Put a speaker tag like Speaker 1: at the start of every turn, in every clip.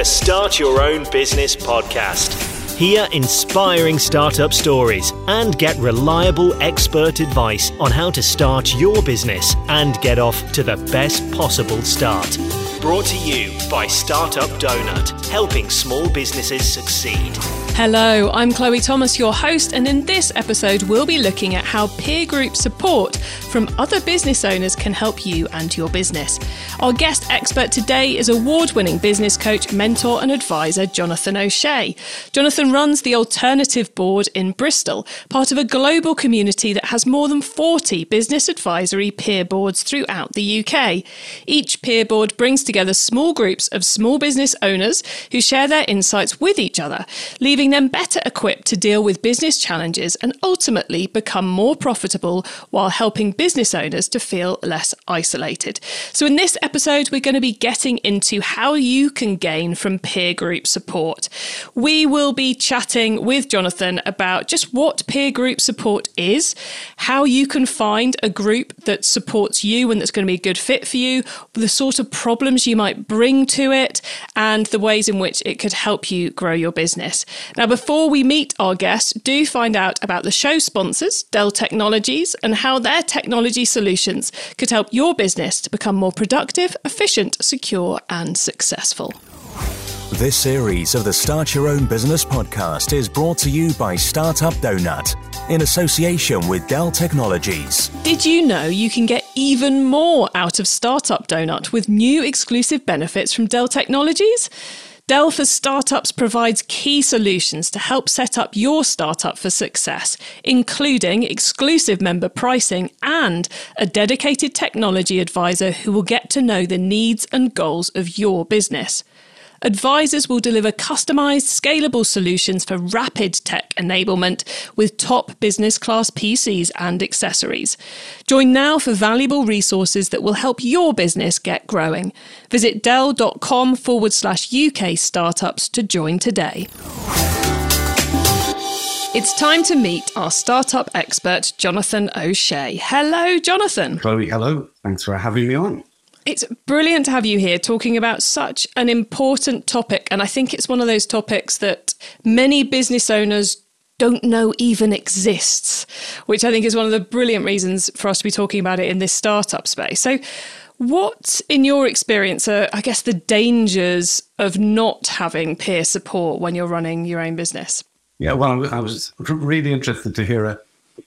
Speaker 1: the Start Your Own Business podcast. Hear inspiring startup stories and get reliable expert advice on how to start your business and get off to the best possible start. Brought to you by Startup Donut, helping small businesses succeed.
Speaker 2: Hello, I'm Chloe Thomas, your host, and in this episode, we'll be looking at how peer group support from other business owners can help you and your business. Our guest expert today is award winning business coach, mentor, and advisor Jonathan O'Shea. Jonathan runs the Alternative Board in Bristol, part of a global community that has more than 40 business advisory peer boards throughout the UK. Each peer board brings together small groups of small business owners who share their insights with each other, leaving them better equipped to deal with business challenges and ultimately become more profitable while helping business owners to feel less isolated. So, in this episode, we're going to be getting into how you can gain from peer group support. We will be chatting with Jonathan about just what peer group support is, how you can find a group that supports you and that's going to be a good fit for you, the sort of problems you might bring to it, and the ways in which it could help you grow your business. Now, before we meet our guest, do find out about the show sponsors, Dell Technologies, and how their technology solutions could help your business to become more productive, efficient, secure, and successful.
Speaker 3: This series of the Start Your Own Business podcast is brought to you by Startup Donut in association with Dell Technologies.
Speaker 2: Did you know you can get even more out of Startup Donut with new exclusive benefits from Dell Technologies? Dell Startups provides key solutions to help set up your startup for success, including exclusive member pricing and a dedicated technology advisor who will get to know the needs and goals of your business. Advisors will deliver customized, scalable solutions for rapid tech enablement with top business class PCs and accessories. Join now for valuable resources that will help your business get growing. Visit dell.com forward slash UK startups to join today. It's time to meet our startup expert, Jonathan O'Shea. Hello, Jonathan.
Speaker 4: Chloe, hello. Thanks for having me on.
Speaker 2: It's brilliant to have you here talking about such an important topic. And I think it's one of those topics that many business owners don't know even exists, which I think is one of the brilliant reasons for us to be talking about it in this startup space. So, what, in your experience, are, I guess, the dangers of not having peer support when you're running your own business?
Speaker 4: Yeah, well, I was really interested to hear a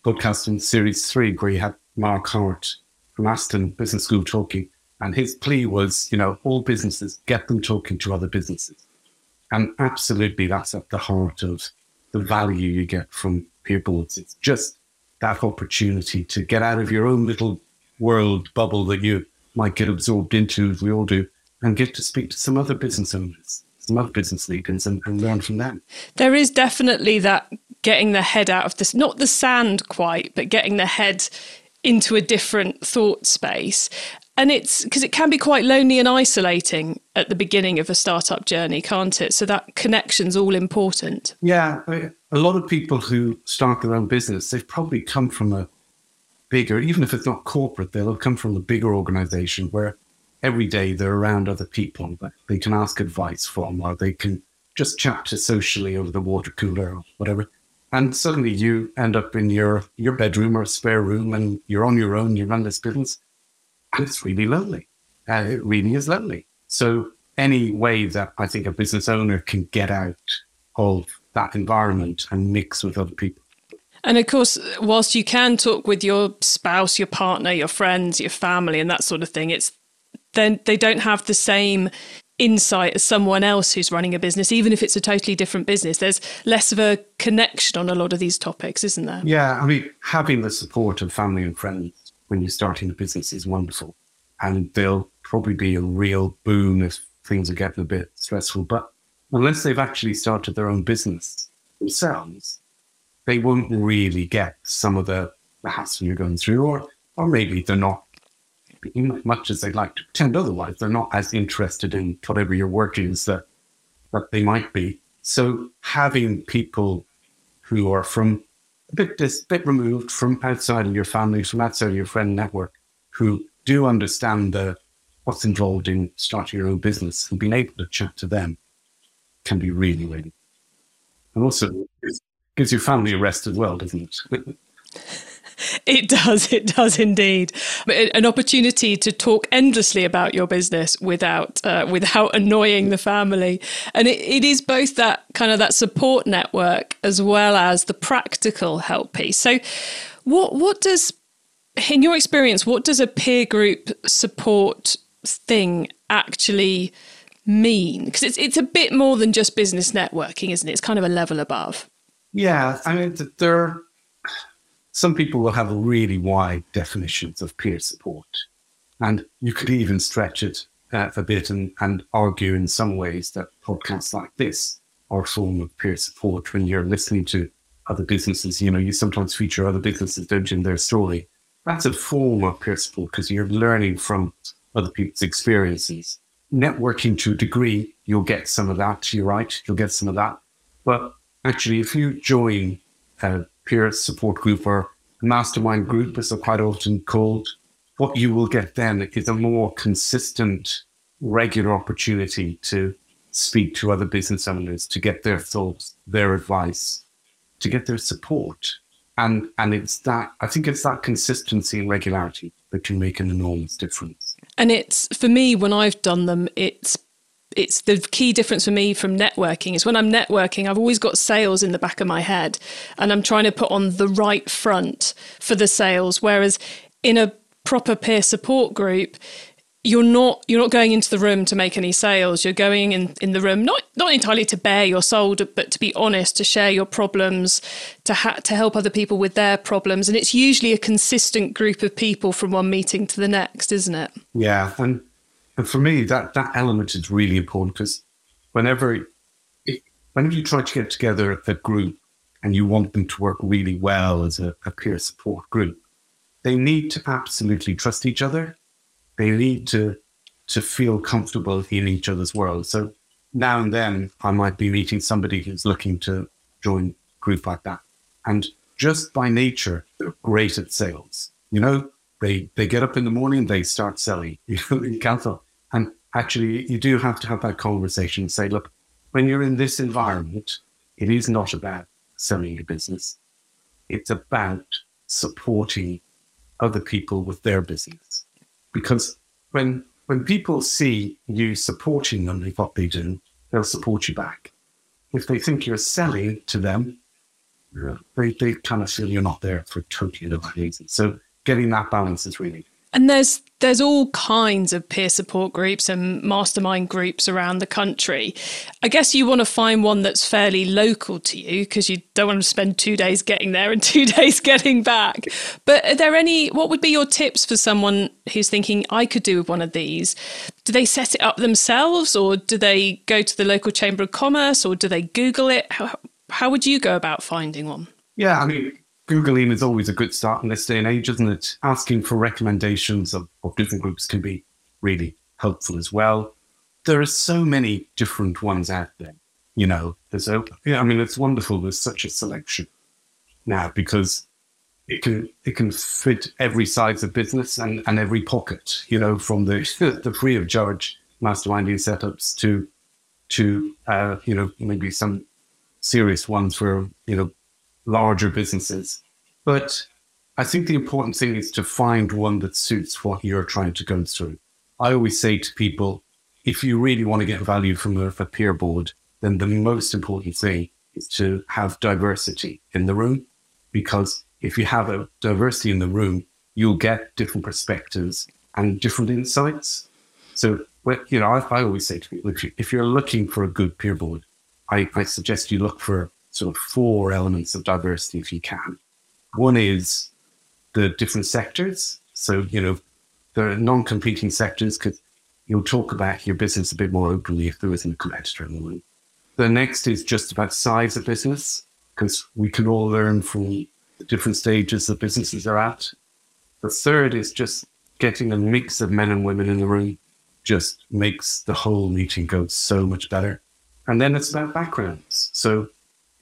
Speaker 4: podcast in series three where you had Mark Hart from Aston Business School talking and his plea was, you know, all businesses, get them talking to other businesses. And absolutely, that's at the heart of the value you get from peer boards. It's just that opportunity to get out of your own little world bubble that you might get absorbed into, as we all do, and get to speak to some other business owners, some other business leaders, and, and learn from them.
Speaker 2: There is definitely that getting the head out of this, not the sand quite, but getting the head into a different thought space and it's because it can be quite lonely and isolating at the beginning of a startup journey, can't it? So that connection's all important.
Speaker 4: Yeah, a lot of people who start their own business, they've probably come from a bigger, even if it's not corporate, they'll have come from a bigger organization where every day they're around other people they can ask advice from, or they can just chat to socially over the water cooler or whatever. And suddenly you end up in your your bedroom or spare room, and you're on your own. You run this business and it's really lonely. Uh, it really is lonely. So any way that I think a business owner can get out of that environment and mix with other people.
Speaker 2: And of course, whilst you can talk with your spouse, your partner, your friends, your family, and that sort of thing, it's then they don't have the same insight as someone else who's running a business, even if it's a totally different business. There's less of a connection on a lot of these topics, isn't there?
Speaker 4: Yeah, I mean, having the support of family and friends when you're starting a business is wonderful. And they'll probably be a real boom if things are getting a bit stressful. But unless they've actually started their own business themselves, they won't really get some of the, the hassle you're going through, or or maybe they're not much as they'd like to pretend otherwise, they're not as interested in whatever your work is that that they might be. So having people who are from bit this bit removed from outside of your family, from outside of your friend network, who do understand the what's involved in starting your own business and being able to chat to them can be really, really. And also, gives your family a rest as well, doesn't it?
Speaker 2: It does. It does indeed. An opportunity to talk endlessly about your business without uh, without annoying the family, and it, it is both that kind of that support network as well as the practical help piece. So, what what does, in your experience, what does a peer group support thing actually mean? Because it's it's a bit more than just business networking, isn't it? It's kind of a level above.
Speaker 4: Yeah, I mean, there some people will have really wide definitions of peer support. And you could even stretch it uh, a bit and, and argue in some ways that podcasts like this are a form of peer support when you're listening to other businesses. You know, you sometimes feature other businesses, don't you, in their story. That's a form of peer support because you're learning from other people's experiences. Networking to a degree, you'll get some of that. You're right, you'll get some of that. But actually, if you join a peer support group or mastermind group, as they're quite often called, what you will get then is a more consistent, regular opportunity to speak to other business owners, to get their thoughts, their advice, to get their support. And and it's that I think it's that consistency and regularity that can make an enormous difference.
Speaker 2: And it's for me when I've done them, it's it's the key difference for me from networking is when I'm networking, I've always got sales in the back of my head and I'm trying to put on the right front for the sales. Whereas in a proper peer support group, you're not you're not going into the room to make any sales. You're going in, in the room not not entirely to bare your soul, but to be honest, to share your problems, to ha- to help other people with their problems, and it's usually a consistent group of people from one meeting to the next, isn't it?
Speaker 4: Yeah, and and for me, that that element is really important because whenever whenever you try to get together a group and you want them to work really well as a, a peer support group, they need to absolutely trust each other. They need to to feel comfortable in each other's world. So now and then I might be meeting somebody who's looking to join a group like that. And just by nature, they're great at sales. You know, they they get up in the morning, they start selling. You know. And actually, you do have to have that conversation and say, look, when you're in this environment, it is not about selling your business. It's about supporting other people with their business. Because when when people see you supporting them in what they do, they'll support you back. If they think you're selling to them, they, they kind of feel you're not there for totally different reasons. So getting that balance is really
Speaker 2: and there's there's all kinds of peer support groups and mastermind groups around the country. I guess you want to find one that's fairly local to you because you don't want to spend two days getting there and two days getting back. But are there any? What would be your tips for someone who's thinking I could do with one of these? Do they set it up themselves, or do they go to the local chamber of commerce, or do they Google it? How how would you go about finding one?
Speaker 4: Yeah, I mean, Googling is always a good start in this day and age, isn't it? Asking for recommendations of, of different groups can be really helpful as well. There are so many different ones out there. You know, there's a, yeah, I mean, it's wonderful. There's such a selection now because it can it can fit every size of business and, and every pocket. You know, from the the free of charge masterminding setups to to uh, you know maybe some serious ones for you know larger businesses. But I think the important thing is to find one that suits what you're trying to go through. I always say to people, if you really want to get value from a, a peer board, then the most important thing is to have diversity in the room. Because if you have a diversity in the room, you'll get different perspectives and different insights. So, you know, I, I always say to people, if, you, if you're looking for a good peer board, I, I suggest you look for sort of four elements of diversity if you can. One is the different sectors. So, you know, there are non competing sectors because you'll talk about your business a bit more openly if there isn't a competitor in the room. The next is just about size of business because we can all learn from the different stages that businesses are at. The third is just getting a mix of men and women in the room just makes the whole meeting go so much better. And then it's about backgrounds. So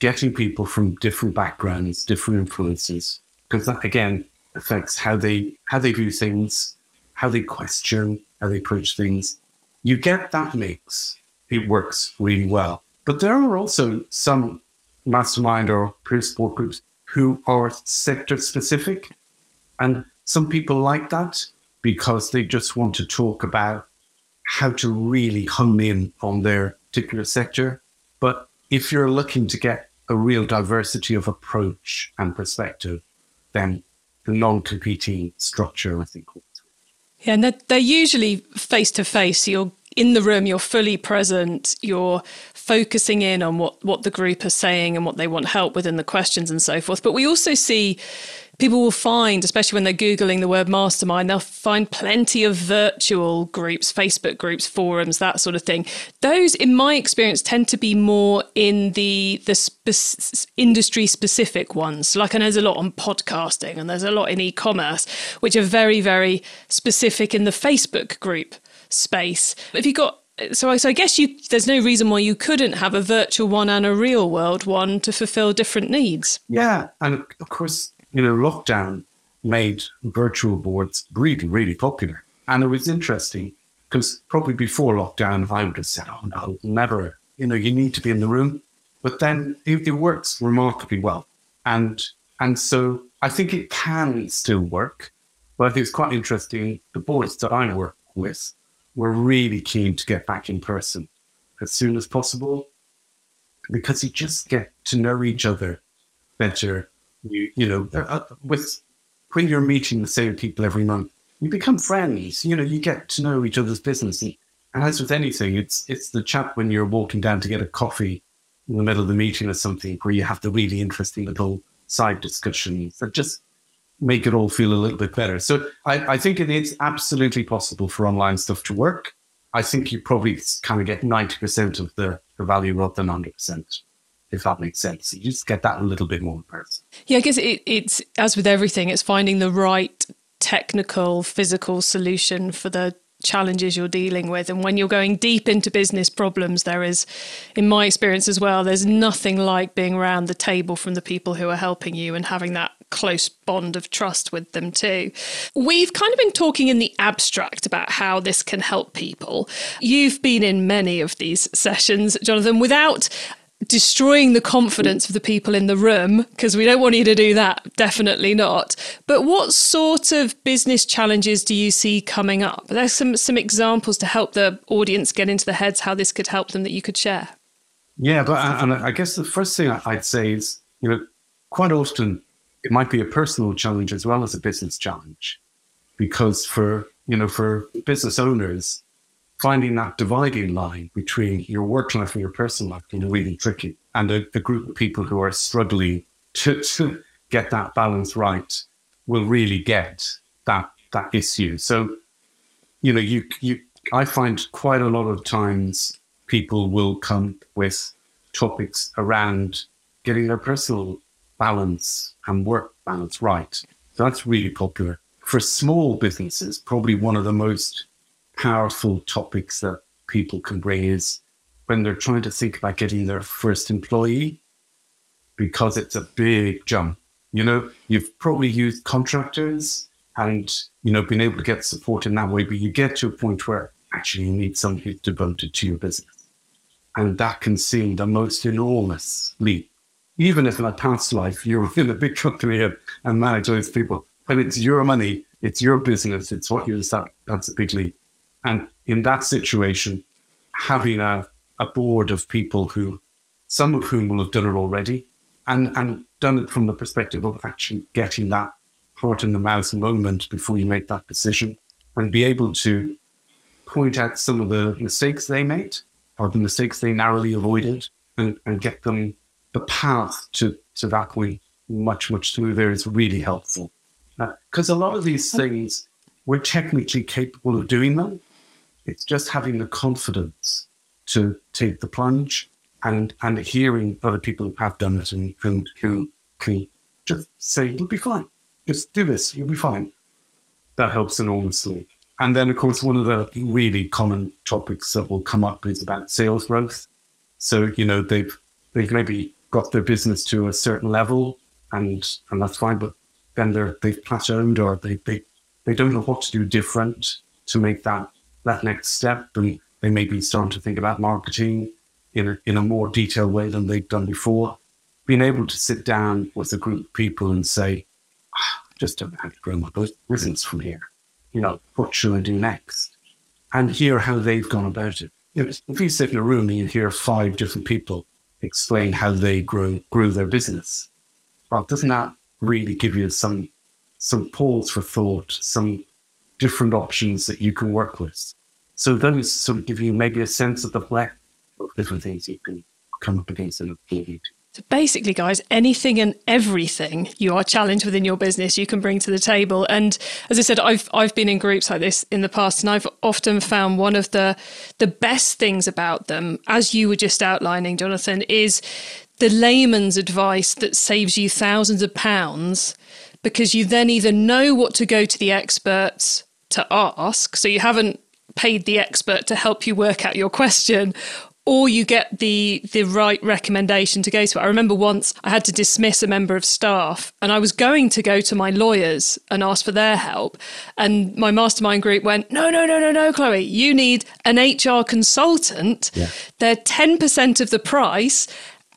Speaker 4: getting people from different backgrounds, different influences, because that again affects how they how they view things, how they question, how they approach things. You get that mix, it works really well. But there are also some mastermind or peer support groups who are sector specific. And some people like that because they just want to talk about how to really hone in on their particular sector. But if you're looking to get a real diversity of approach and perspective, than the non-competing structure, I think.
Speaker 2: Yeah, and they're, they're usually face to face. You're in the room, you're fully present, you're focusing in on what, what the group are saying and what they want help with in the questions and so forth. But we also see people will find, especially when they're Googling the word mastermind, they'll find plenty of virtual groups, Facebook groups, forums, that sort of thing. Those, in my experience, tend to be more in the, the spe- industry specific ones. Like I know there's a lot on podcasting and there's a lot in e commerce, which are very, very specific in the Facebook group space. If you got so, so I guess you, there's no reason why you couldn't have a virtual one and a real world one to fulfill different needs.
Speaker 4: Yeah, and of course, you know, lockdown made virtual boards really, really popular, and it was interesting because probably before lockdown, I would have said, "Oh no, never." You know, you need to be in the room, but then it, it works remarkably well, and and so I think it can still work. But I think it's quite interesting. The boards that I work with we're really keen to get back in person as soon as possible because you just get to know each other better. You, you know, uh, uh, with when you're meeting the same people every month, you become friends. You know, you get to know each other's business. And, as with anything, it's it's the chat when you're walking down to get a coffee in the middle of the meeting or something where you have the really interesting little side discussions that just make it all feel a little bit better. So I, I think it is absolutely possible for online stuff to work. I think you probably kind of get 90% of the, the value rather than 100%, if that makes sense. You just get that a little bit more in person.
Speaker 2: Yeah, I guess it, it's, as with everything, it's finding the right technical, physical solution for the challenges you're dealing with. And when you're going deep into business problems, there is, in my experience as well, there's nothing like being around the table from the people who are helping you and having that close bond of trust with them too. We've kind of been talking in the abstract about how this can help people. You've been in many of these sessions, Jonathan, without destroying the confidence of the people in the room because we don't want you to do that definitely not but what sort of business challenges do you see coming up there's some some examples to help the audience get into the heads how this could help them that you could share
Speaker 4: yeah but uh, and i guess the first thing i'd say is you know quite often it might be a personal challenge as well as a business challenge because for you know for business owners finding that dividing line between your work life and your personal life can be really tricky. And a, a group of people who are struggling to, to get that balance right will really get that that issue. So, you know, you you I find quite a lot of times people will come with topics around getting their personal balance and work balance right. So that's really popular. For small businesses, probably one of the most powerful topics that people can bring is when they're trying to think about getting their first employee, because it's a big jump. You know, you've probably used contractors and, you know, been able to get support in that way, but you get to a point where actually you need somebody devoted to your business. And that can seem the most enormous leap. Even if in a past life you're in a big company and, and manage those people, but it's your money, it's your business, it's what you start. That's a big leap. And in that situation, having a, a board of people who, some of whom will have done it already, and, and done it from the perspective of actually getting that heart in the mouth moment before you make that decision, and be able to point out some of the mistakes they made or the mistakes they narrowly avoided and, and get them the path to, to that point much, much smoother is really helpful. Because uh, a lot of these things, we're technically capable of doing them, it's just having the confidence to take the plunge and and hearing other people who have done it and, and who can just say, You'll be fine. Just do this, you'll be fine. That helps enormously. And then of course one of the really common topics that will come up is about sales growth. So, you know, they've they've maybe got their business to a certain level and and that's fine, but then they're they've plateaued or they they, they don't know what to do different to make that that next step and they may be starting to think about marketing in a, in a more detailed way than they've done before. Being able to sit down with a group of people and say, ah, just don't how to grow my business from here. You know, what should I do next? And hear how they've gone about it. If you sit in a room and you hear five different people explain how they grew grew their business, well, doesn't that really give you some some pause for thought, some different options that you can work with? So those sort of give you maybe a sense of the breadth of different things you can come up against in a.
Speaker 2: So basically, guys, anything and everything you are challenged within your business, you can bring to the table. And as I said, I've I've been in groups like this in the past, and I've often found one of the the best things about them, as you were just outlining, Jonathan, is the layman's advice that saves you thousands of pounds because you then either know what to go to the experts to ask, so you haven't paid the expert to help you work out your question, or you get the the right recommendation to go to. I remember once I had to dismiss a member of staff and I was going to go to my lawyers and ask for their help and my mastermind group went, "No, no, no, no, no, Chloe, you need an HR consultant. Yeah. They're 10% of the price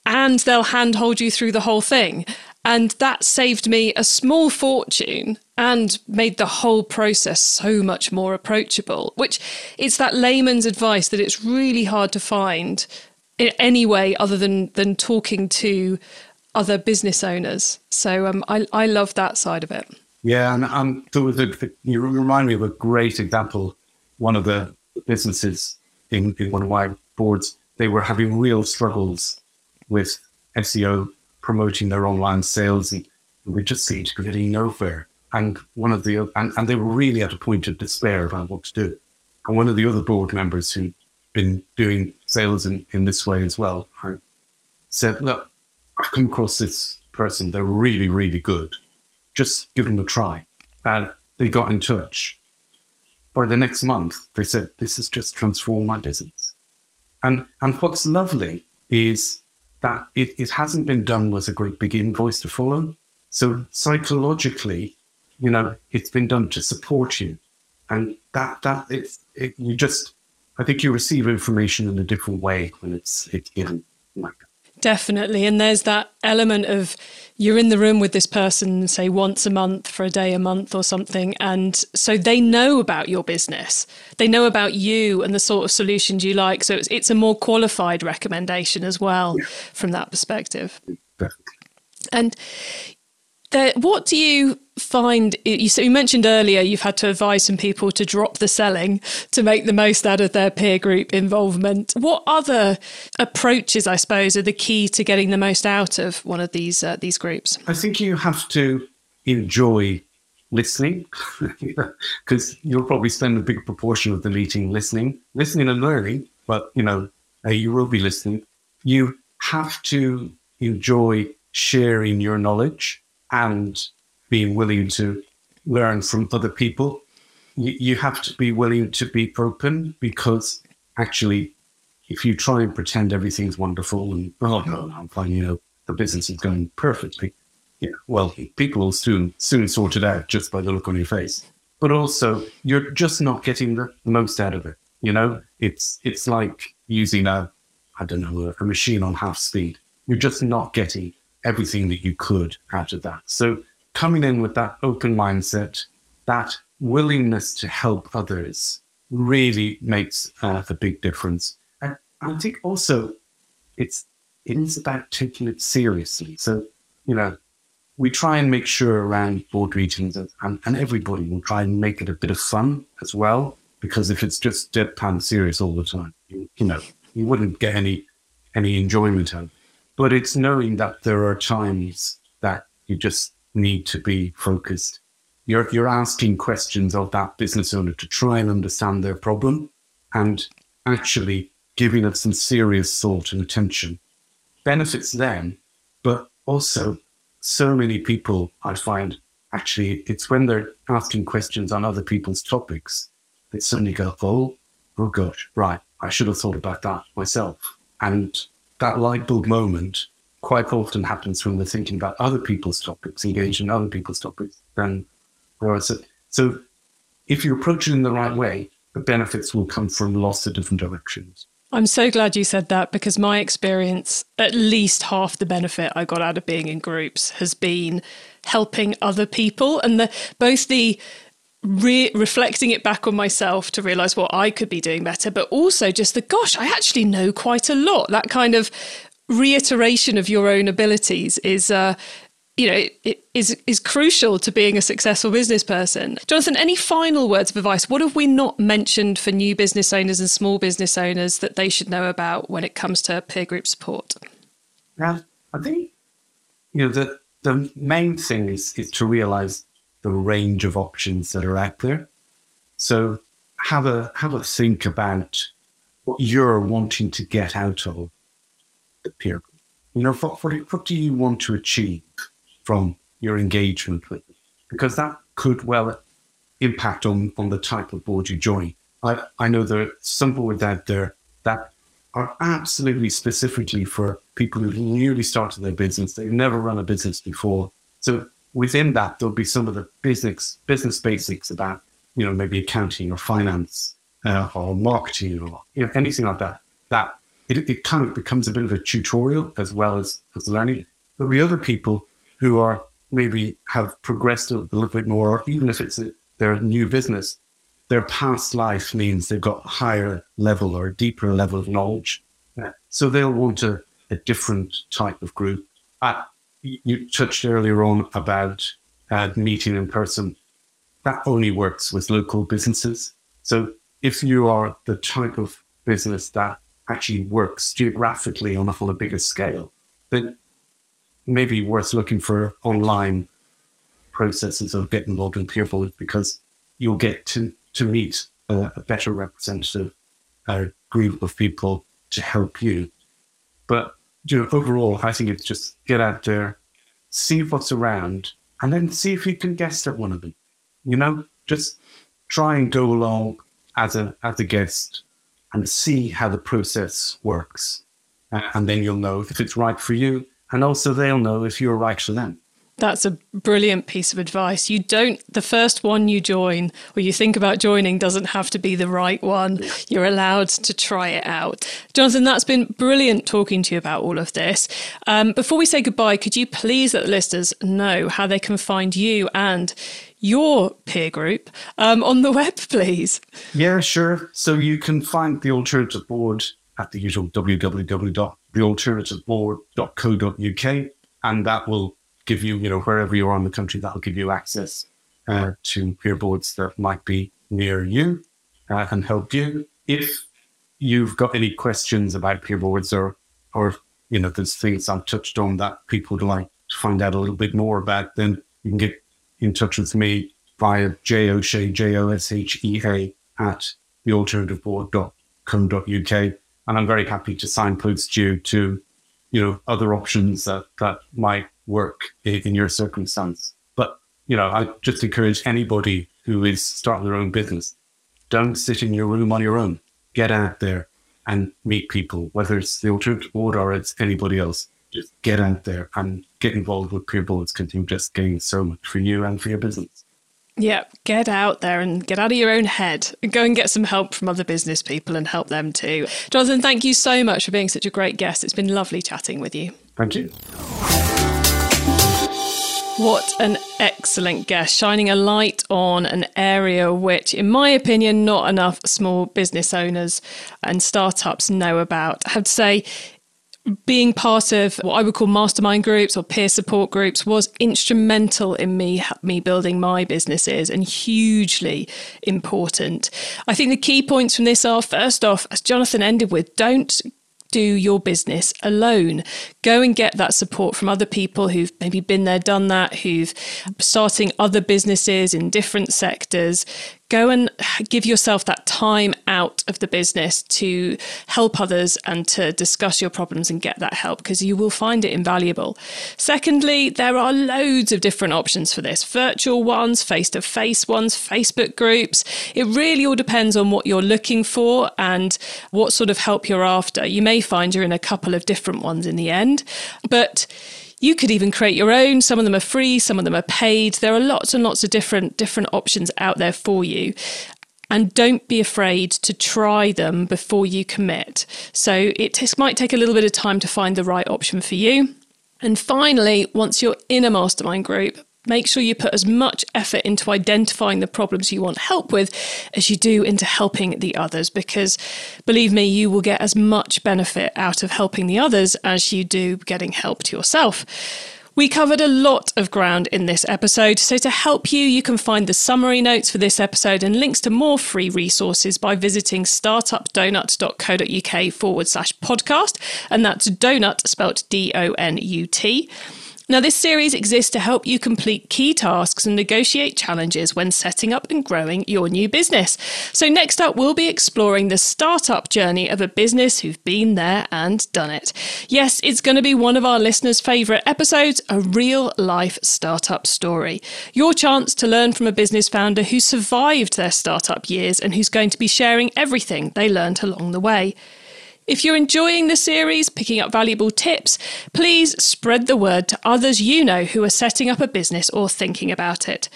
Speaker 2: and they'll handhold you through the whole thing." And that saved me a small fortune and made the whole process so much more approachable, which it's that layman's advice that it's really hard to find in any way other than, than talking to other business owners. So um, I, I love that side of it.
Speaker 4: Yeah, and um, there was a, you remind me of a great example. One of the businesses in, in one of my boards, they were having real struggles with SEO promoting their online sales and we just seemed to be getting nowhere. And one of the and, and they were really at a point of despair about what to do. And one of the other board members who'd been doing sales in, in this way as well um, said, Look, I've come across this person, they're really, really good. Just give them a try. And they got in touch. By the next month, they said, This has just transformed my business. And and what's lovely is that it, it hasn't been done with a great big invoice to follow. So psychologically, you know, it's been done to support you. And that, that, it's, it, you just, I think you receive information in a different way when it's, it, given like that.
Speaker 2: Definitely. And there's that element of you're in the room with this person, say once a month for a day, a month or something. And so they know about your business. They know about you and the sort of solutions you like. So it's, it's a more qualified recommendation as well yeah. from that perspective. Definitely. And what do you find? You, so you mentioned earlier you've had to advise some people to drop the selling to make the most out of their peer group involvement. What other approaches, I suppose, are the key to getting the most out of one of these uh, these groups?
Speaker 4: I think you have to enjoy listening because you'll probably spend a big proportion of the meeting listening, listening and learning. But you know, uh, you will be listening. You have to enjoy sharing your knowledge and being willing to learn from other people. You, you have to be willing to be open because actually, if you try and pretend everything's wonderful and, oh, no, I'm fine, you know, the business is going perfectly, yeah, well, people will soon, soon sort it out just by the look on your face. But also, you're just not getting the most out of it. You know, it's it's like using a, I don't know, a, a machine on half speed. You're just not getting everything that you could out of that. So coming in with that open mindset, that willingness to help others really makes uh, a big difference. And I think also it's it is about taking it seriously. So, you know, we try and make sure around board meetings and, and, everybody will try and make it a bit of fun as well. Because if it's just deadpan serious all the time, you, you know, you wouldn't get any any enjoyment out but it's knowing that there are times that you just need to be focused. You're, you're asking questions of that business owner to try and understand their problem and actually giving it some serious thought and attention benefits them, but also so many people I find actually it's when they're asking questions on other people's topics that suddenly go, oh, oh gosh, right, I should have thought about that myself. And that light bulb moment quite often happens when we're thinking about other people's topics, engaging in other people's topics. And so if you approach it in the right way, the benefits will come from lots of different directions.
Speaker 2: I'm so glad you said that because my experience, at least half the benefit I got out of being in groups has been helping other people and the both the re- reflecting it back on myself to realize what I could be doing better, but also just the gosh, I actually know quite a lot. That kind of reiteration of your own abilities is uh, you know, it is is crucial to being a successful business person. Jonathan, any final words of advice? What have we not mentioned for new business owners and small business owners that they should know about when it comes to peer group support?
Speaker 4: Yeah, I think you know the the main thing is is to realize the range of options that are out there. So have a have a think about what you're wanting to get out of the peer group. You know, what, what, what do you want to achieve? from your engagement with because that could well impact on, on the type of board you join. I, I know there are some boards out there that are absolutely specifically for people who've newly started their business. They've never run a business before. So within that, there'll be some of the business business basics about, you know, maybe accounting or finance uh, or marketing or you know, anything like that. That it, it kind of becomes a bit of a tutorial as well as, as learning. There'll be other people who are maybe have progressed a little bit more, or even if it's a, their new business, their past life means they've got higher level or deeper level of knowledge. So they'll want a, a different type of group. Uh, you touched earlier on about uh, meeting in person. That only works with local businesses. So if you are the type of business that actually works geographically on a, a bigger scale, then maybe worth looking for online processes of getting involved in peer because you'll get to, to meet a, a better representative uh, group of people to help you. But you know, overall, I think it's just get out there, see what's around, and then see if you can guess at one of them. You know, just try and go along as a as a guest and see how the process works, uh, and then you'll know if it's right for you and also they'll know if you're right for them.
Speaker 2: That's a brilliant piece of advice. You don't, the first one you join or you think about joining doesn't have to be the right one. You're allowed to try it out. Jonathan, that's been brilliant talking to you about all of this. Um, before we say goodbye, could you please let the listeners know how they can find you and your peer group um, on the web, please?
Speaker 4: Yeah, sure. So you can find the alternative board at the usual www thealternativeboard.co.uk, and that will give you, you know, wherever you are in the country, that'll give you access uh, to peer boards that might be near you uh, and help you. If you've got any questions about peer boards or, or you know, there's things I've touched on that people would like to find out a little bit more about, then you can get in touch with me via J O J O S H E A at thealternativeboard.co.uk and I'm very happy to signpost you to, you know, other options that, that might work in, your circumstance. But, you know, I just encourage anybody who is starting their own business, don't sit in your room on your own. Get out there and meet people, whether it's the alternative board or it's anybody else. Just get out there and get involved with peer boards because you just gain so much for you and for your business.
Speaker 2: Yeah, get out there and get out of your own head and go and get some help from other business people and help them too. Jonathan, thank you so much for being such a great guest. It's been lovely chatting with you.
Speaker 4: Thank you.
Speaker 2: What an excellent guest, shining a light on an area which, in my opinion, not enough small business owners and startups know about. I have to say, being part of what I would call mastermind groups or peer support groups was instrumental in me me building my businesses and hugely important. I think the key points from this are first off, as Jonathan ended with, don't do your business alone. Go and get that support from other people who've maybe been there, done that, who've starting other businesses in different sectors go and give yourself that time out of the business to help others and to discuss your problems and get that help because you will find it invaluable. Secondly, there are loads of different options for this virtual ones, face to face ones, Facebook groups. It really all depends on what you're looking for and what sort of help you're after. You may find you're in a couple of different ones in the end, but you could even create your own. Some of them are free, some of them are paid. There are lots and lots of different different options out there for you. and don't be afraid to try them before you commit. So it t- might take a little bit of time to find the right option for you. And finally, once you're in a mastermind group, make sure you put as much effort into identifying the problems you want help with as you do into helping the others. Because believe me, you will get as much benefit out of helping the others as you do getting helped yourself. We covered a lot of ground in this episode, so to help you, you can find the summary notes for this episode and links to more free resources by visiting startupdonut.co.uk forward slash podcast, and that's donut spelt D O N U T. Now, this series exists to help you complete key tasks and negotiate challenges when setting up and growing your new business. So, next up, we'll be exploring the startup journey of a business who've been there and done it. Yes, it's going to be one of our listeners' favourite episodes a real life startup story. Your chance to learn from a business founder who survived their startup years and who's going to be sharing everything they learned along the way. If you're enjoying the series, picking up valuable tips, please spread the word to others you know who are setting up a business or thinking about it.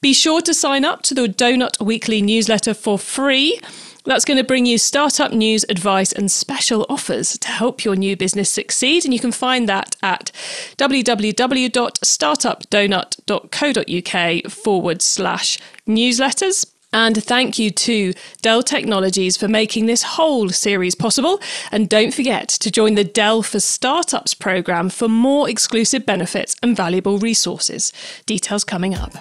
Speaker 2: Be sure to sign up to the Donut Weekly newsletter for free. That's going to bring you startup news, advice, and special offers to help your new business succeed. And you can find that at www.startupdonut.co.uk forward slash newsletters. And thank you to Dell Technologies for making this whole series possible. And don't forget to join the Dell for Startups program for more exclusive benefits and valuable resources. Details coming up.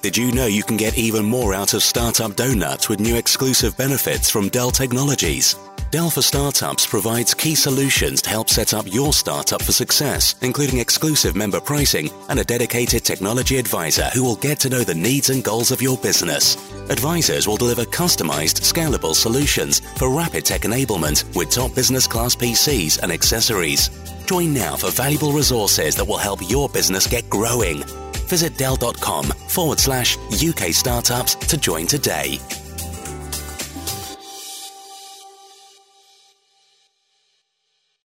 Speaker 3: Did you know you can get even more out of Startup Donuts with new exclusive benefits from Dell Technologies? Dell for Startups provides key solutions to help set up your startup for success, including exclusive member pricing and a dedicated technology advisor who will get to know the needs and goals of your business. Advisors will deliver customized, scalable solutions for rapid tech enablement with top business class PCs and accessories. Join now for valuable resources that will help your business get growing. Visit Dell.com forward slash UK startups to join today.